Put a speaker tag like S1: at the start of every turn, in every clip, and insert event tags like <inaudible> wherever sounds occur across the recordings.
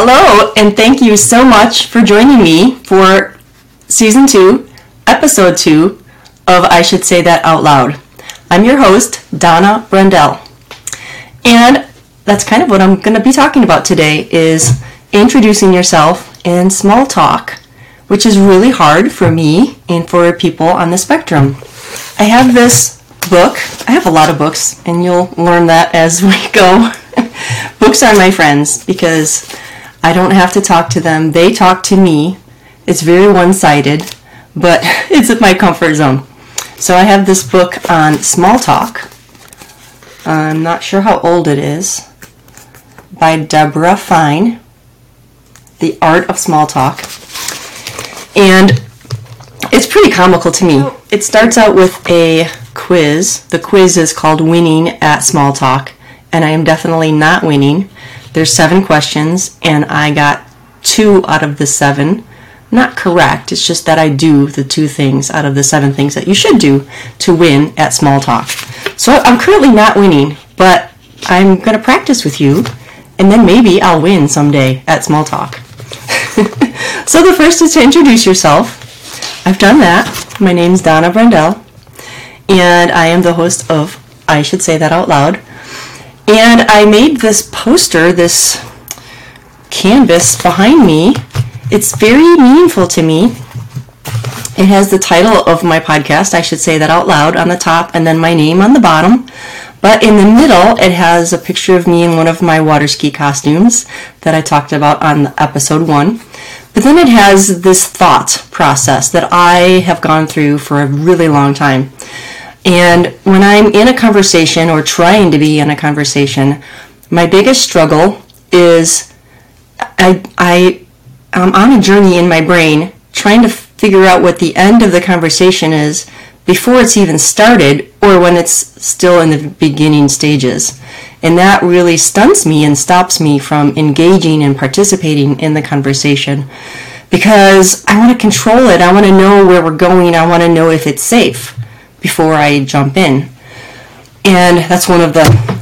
S1: Hello, and thank you so much for joining me for season two, episode two of I Should Say That Out Loud. I'm your host, Donna Brendel. And that's kind of what I'm going to be talking about today is introducing yourself in small talk, which is really hard for me and for people on the spectrum. I have this book. I have a lot of books, and you'll learn that as <laughs> we go. books are my friends because I don't have to talk to them. They talk to me. It's very one sided, but <laughs> it's at my comfort zone. So I have this book on small talk. I'm not sure how old it is. By Deborah Fine. The Art of Small Talk. And it's pretty comical to me. It starts out with a quiz. The quiz is called Winning at Small Talk, and I am definitely not winning. There's seven questions, and I got two out of the seven. Not correct, it's just that I do the two things out of the seven things that you should do to win at small talk. So I'm currently not winning, but I'm going to practice with you, and then maybe I'll win someday at small talk. <laughs> so the first is to introduce yourself. I've done that. My name's Donna Brendel, and I am the host of I Should Say That Out Loud. And I made this poster, this canvas behind me. It's very meaningful to me. It has the title of my podcast, I should say that out loud, on the top, and then my name on the bottom. But in the middle, it has a picture of me in one of my water ski costumes that I talked about on episode one. But then it has this thought process that I have gone through for a really long time. And when I'm in a conversation or trying to be in a conversation, my biggest struggle is I, I am on a journey in my brain trying to figure out what the end of the conversation is before it's even started or when it's still in the beginning stages. And that really stunts me and stops me from engaging and participating in the conversation because I want to control it. I want to know where we're going. I want to know if it's safe before I jump in. And that's one of the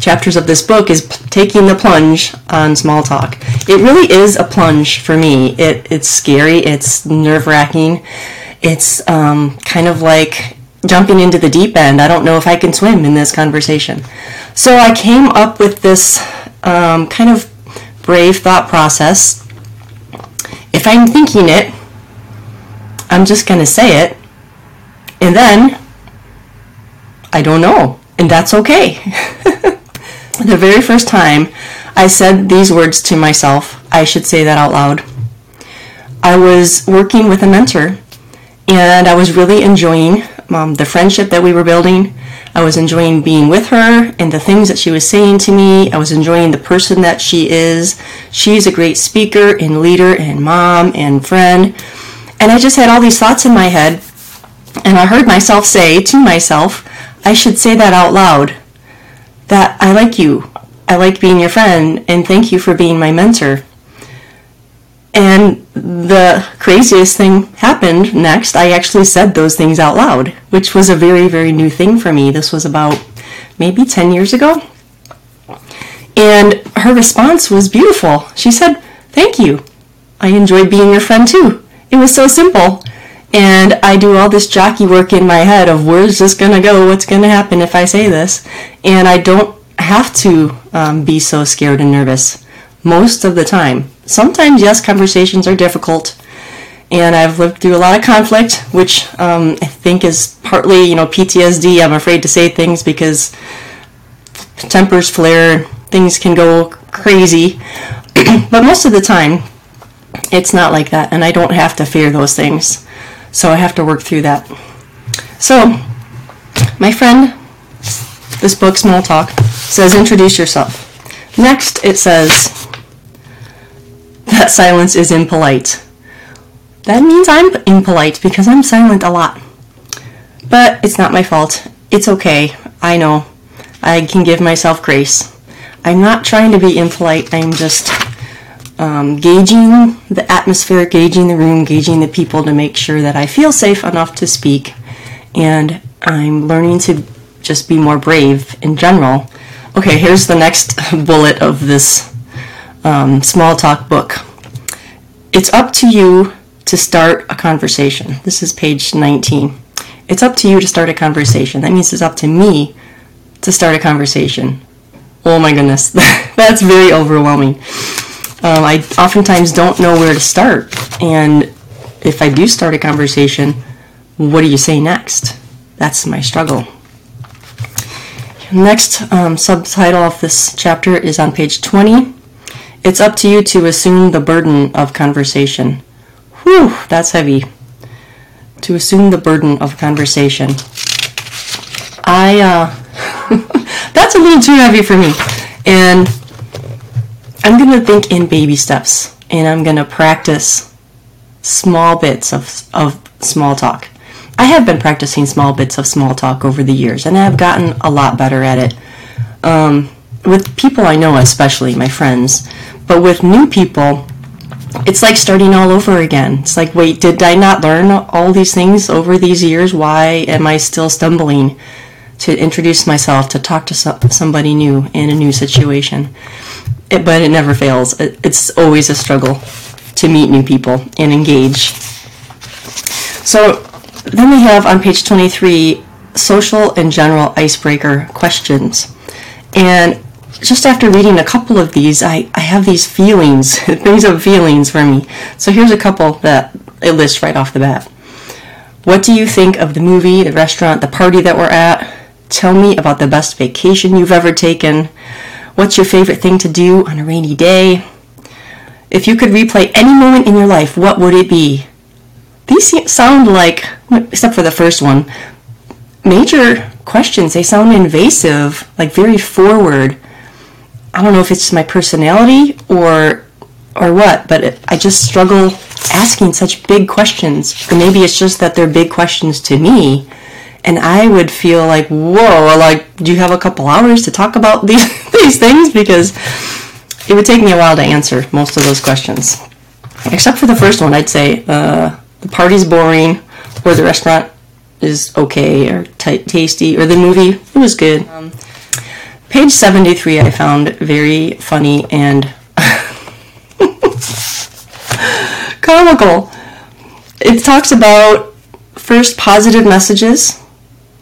S1: chapters of this book is taking the plunge on small talk. It really is a plunge for me. It, it's scary, it's nerve wracking, it's um, kind of like jumping into the deep end. I don't know if I can swim in this conversation. So I came up with this um, kind of brave thought process. If I'm thinking it, I'm just going to say it and then I don't know, and that's okay. <laughs> the very first time I said these words to myself, I should say that out loud. I was working with a mentor, and I was really enjoying um, the friendship that we were building. I was enjoying being with her and the things that she was saying to me. I was enjoying the person that she is. She's a great speaker and leader and mom and friend. And I just had all these thoughts in my head and I heard myself say to myself, I should say that out loud. That I like you. I like being your friend, and thank you for being my mentor. And the craziest thing happened next. I actually said those things out loud, which was a very, very new thing for me. This was about maybe 10 years ago. And her response was beautiful. She said, Thank you. I enjoyed being your friend too. It was so simple. And I do all this jockey work in my head of where's this to go? What's to happen if I say this? And I don't have to um, be so scared and nervous most of the time. Sometimes, yes, conversations are difficult. And I've lived through a lot of conflict, which um, I think is partly, you know, PTSD. I'm afraid to say things because tempers flare, things can go crazy. <clears throat> but most of the time, it's not like that, and I don't have to fear those things. So I have to work through that. So, my friend, this book, Small Talk, says introduce yourself. Next, it says that silence is impolite. That means I'm impolite because I'm silent a lot. But it's not my fault. It's okay. I know. I can give myself grace. I'm not trying to be impolite. I'm just um, gauging the atmosphere, gauging the room, gauging the people to make sure that I feel safe enough to speak. And I'm learning to just be more brave in general. Okay, here's the next <laughs> bullet of this um, small talk book. It's up to you to start a conversation. This is page 19. It's up to you to start a conversation. That means it's up to me to start a conversation. Oh my goodness, <laughs> that's very overwhelming. Um, I oftentimes don't know where to start, and if I do start a conversation, what do you say next? That's my struggle. Next um, subtitle of this chapter is on page 20. It's up to you to assume the burden of conversation. Whew, that's heavy. To assume the burden of conversation. I, uh, <laughs> that's a little too heavy for me. And I'm going to think in baby steps and I'm going to practice small bits of, of small talk. I have been practicing small bits of small talk over the years and I've gotten a lot better at it. Um, with people I know, especially my friends, but with new people, it's like starting all over again. It's like, wait, did I not learn all these things over these years? Why am I still stumbling to introduce myself, to talk to somebody new in a new situation? It, but it never fails. It's always a struggle to meet new people and engage. So then we have on page 23 social and general icebreaker questions. And just after reading a couple of these, I, I have these feelings. It brings up feelings for me. So here's a couple that it lists right off the bat. What do you think of the movie, the restaurant, the party that we're at? Tell me about the best vacation you've ever taken. What's your favorite thing to do on a rainy day? If you could replay any moment in your life, what would it be? These sound like, except for the first one, major questions. They sound invasive, like very forward. I don't know if it's my personality or or what, but I just struggle asking such big questions. Or maybe it's just that they're big questions to me, and I would feel like, whoa, like, do you have a couple hours to talk about <laughs> these these things? Because it would take me a while to answer most of those questions. Except for the first one, I'd say uh, the party's boring, or the restaurant is okay or t- tasty, or the movie it was good. Um, Page 73 I found very funny and <laughs> comical. It talks about first positive messages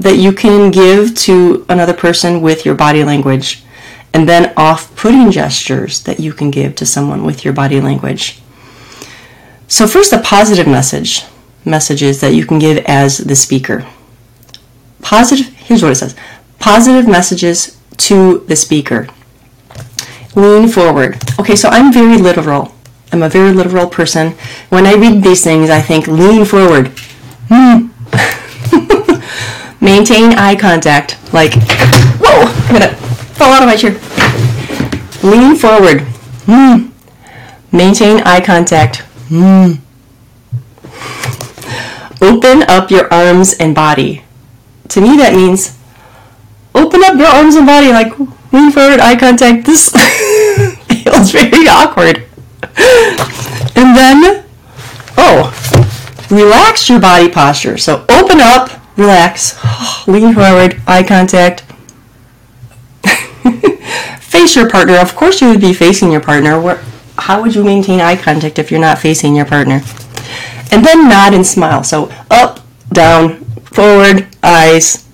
S1: that you can give to another person with your body language, and then off putting gestures that you can give to someone with your body language. So, first, a positive message messages that you can give as the speaker. Positive, here's what it says positive messages to the speaker. Lean forward. Okay, so I'm very literal. I'm a very literal person. When I read these things, I think lean forward. Hmm. Maintain eye contact. Like, whoa, I'm gonna fall out of my chair. Lean forward. Hmm. Maintain eye contact. Hmm. Open up your arms and body. To me, that means open up your arms and body, like lean forward, eye contact. This <laughs> feels very awkward. And then, oh, relax your body posture. So open up, relax, lean forward, eye contact. <laughs> Face your partner. Of course, you would be facing your partner. Where, how would you maintain eye contact if you're not facing your partner? And then nod and smile. So up, down, forward, eyes,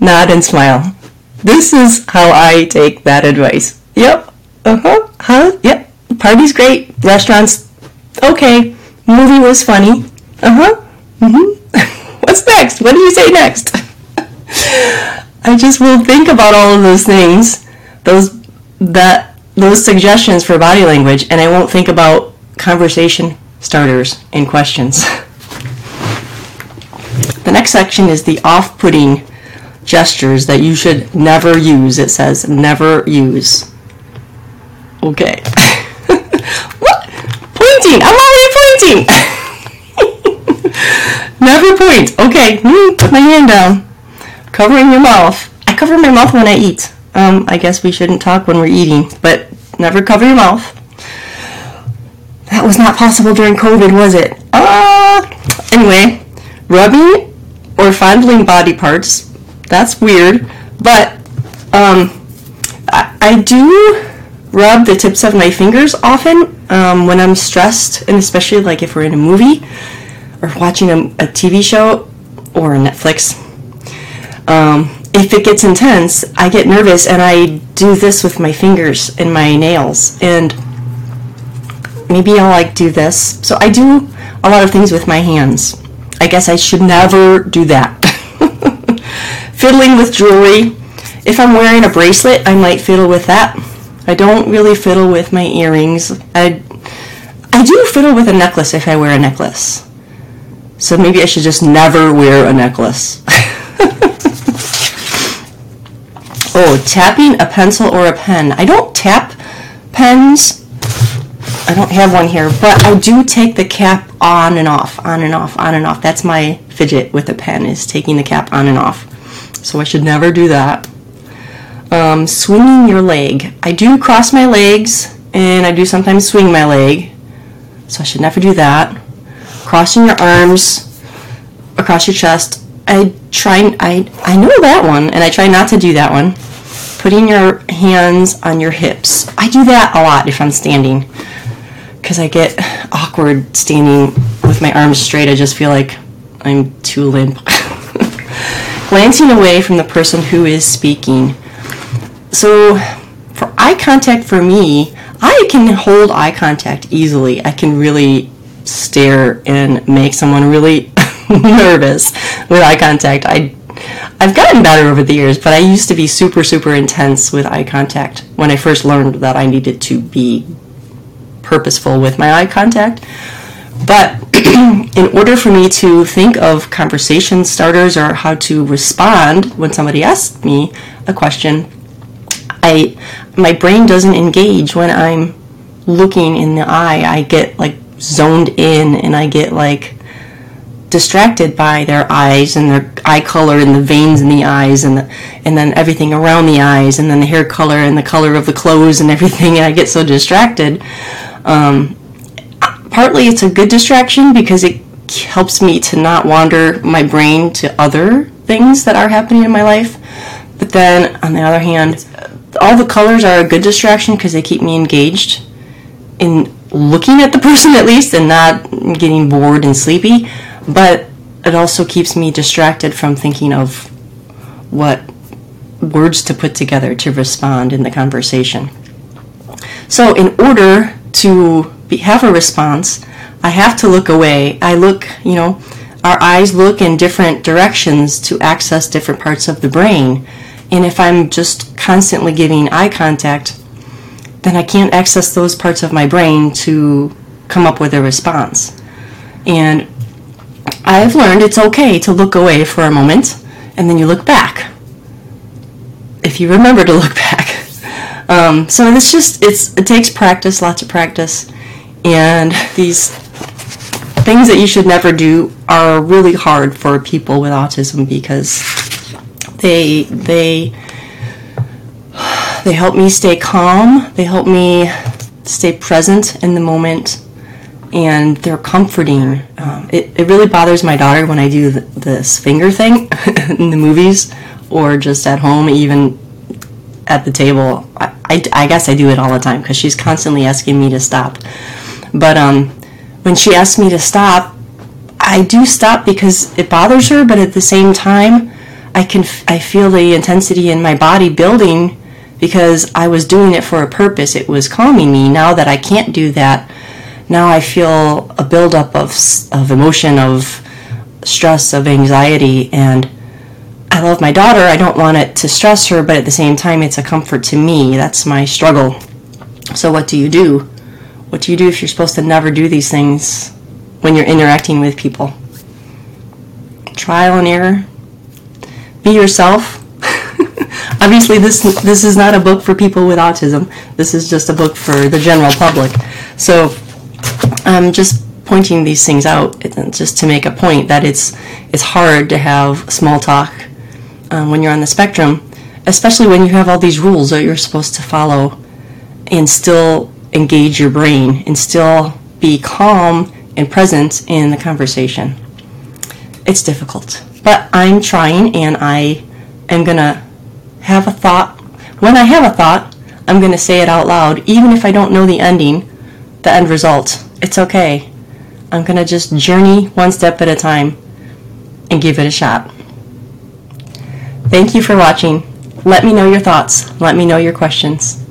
S1: nod and smile. This is how I take that advice. Yep. Uh huh. Huh? Yep. Party's great. Restaurants, okay. Movie was funny. Uh huh. Mm-hmm. What's next? What do you say next? <laughs> I just will think about all of those things, those that those suggestions for body language, and I won't think about conversation starters and questions. <laughs> the next section is the off-putting gestures that you should never use. It says never use. Okay. <laughs> what? Pointing! I'm already pointing! Never point. Okay, put my hand down. Covering your mouth. I cover my mouth when I eat. Um, I guess we shouldn't talk when we're eating, but never cover your mouth. That was not possible during COVID, was it? Ah! Anyway, rubbing or fondling body parts that's weird. But um, I, I do rub the tips of my fingers often um, when I'm stressed, and especially like if we're in a movie or watching a, a TV show or Netflix. Um, if it gets intense, I get nervous and I do this with my fingers and my nails. And maybe I'll like do this. So I do a lot of things with my hands. I guess I should never do that. <laughs> Fiddling with jewelry. If I'm wearing a bracelet, I might fiddle with that. I don't really fiddle with my earrings. I I do fiddle with a necklace if I wear a necklace. So maybe I should just never wear a necklace. <laughs> oh, tapping a pencil or a pen. I don't tap pens. I don't have one here, but I do take the cap on and off, on and off, on and off. That's my fidget with a pen is taking the cap on and off. So I should never do that. Um, swinging your leg. I do cross my legs and I do sometimes swing my leg. So I should never do that crossing your arms across your chest. I try I I know that one and I try not to do that one. Putting your hands on your hips. I do that a lot if I'm standing cuz I get awkward standing with my arms straight. I just feel like I'm too limp. <laughs> Glancing away from the person who is speaking. So for eye contact for me, I can hold eye contact easily. I can really stare and make someone really <laughs> nervous with eye contact. I I've gotten better over the years, but I used to be super super intense with eye contact when I first learned that I needed to be purposeful with my eye contact. But <clears throat> in order for me to think of conversation starters or how to respond when somebody asks me a question, I my brain doesn't engage when I'm looking in the eye. I get like zoned in and I get like distracted by their eyes and their eye color and the veins in the eyes and the, and then everything around the eyes and then the hair color and the color of the clothes and <laughs> everything and I get so distracted. Um, partly it's a good distraction because it helps me to not wander my brain to other things that are happening in my life. But then on the other hand, all the colors are a good distraction because they keep me engaged in looking at the person at least and not getting bored and sleepy, but it also keeps me distracted from thinking of what words to put together to respond in the conversation. So, in order to be, have a response, I have to look away. I look, you know, our eyes look in different directions to access different parts of the brain. And if I'm just constantly giving eye contact, then I can't access those parts of my brain to come up with a response. And I've learned it's okay to look away for a moment and then you look back. If you remember to look <laughs> back. Um, so it's just it's it takes practice, lots of practice, and these things that you should never do are really hard for people with autism because they they they help me stay calm. They help me stay present in the moment. And they're comforting. Um, it, it really bothers my daughter when I do th- this finger thing <laughs> in the movies or just at home, even at the table. I, I, I guess I do it all the time because she's constantly asking me to stop. But um, when she asks me to stop, I do stop because it bothers her, but at the same time, I can f- I feel the intensity in my body building because I was doing it for a purpose. It was calming me. Now that I can't do that, now I feel a buildup of, of emotion, of stress, of anxiety, and I love my daughter. I don't want it to stress her, but at the same time, it's a comfort to me. That's my struggle. So, what do you do? What do you do if you're supposed to never do these things when you're interacting with people? Trial and error. Be yourself obviously this this is not a book for people with autism. This is just a book for the general public. So I'm just pointing these things out just to make a point that it's it's hard to have small talk um, when you're on the spectrum, especially when you have all these rules that you're supposed to follow and still engage your brain and still be calm and present in the conversation. It's difficult, but I'm trying and I am gonna have a thought. When I have a thought, I'm going to say it out loud, even if I don't know the ending, the end result. It's okay. I'm going to just journey one step at a time and give it a shot. Thank you for watching. Let me know your thoughts. Let me know your questions.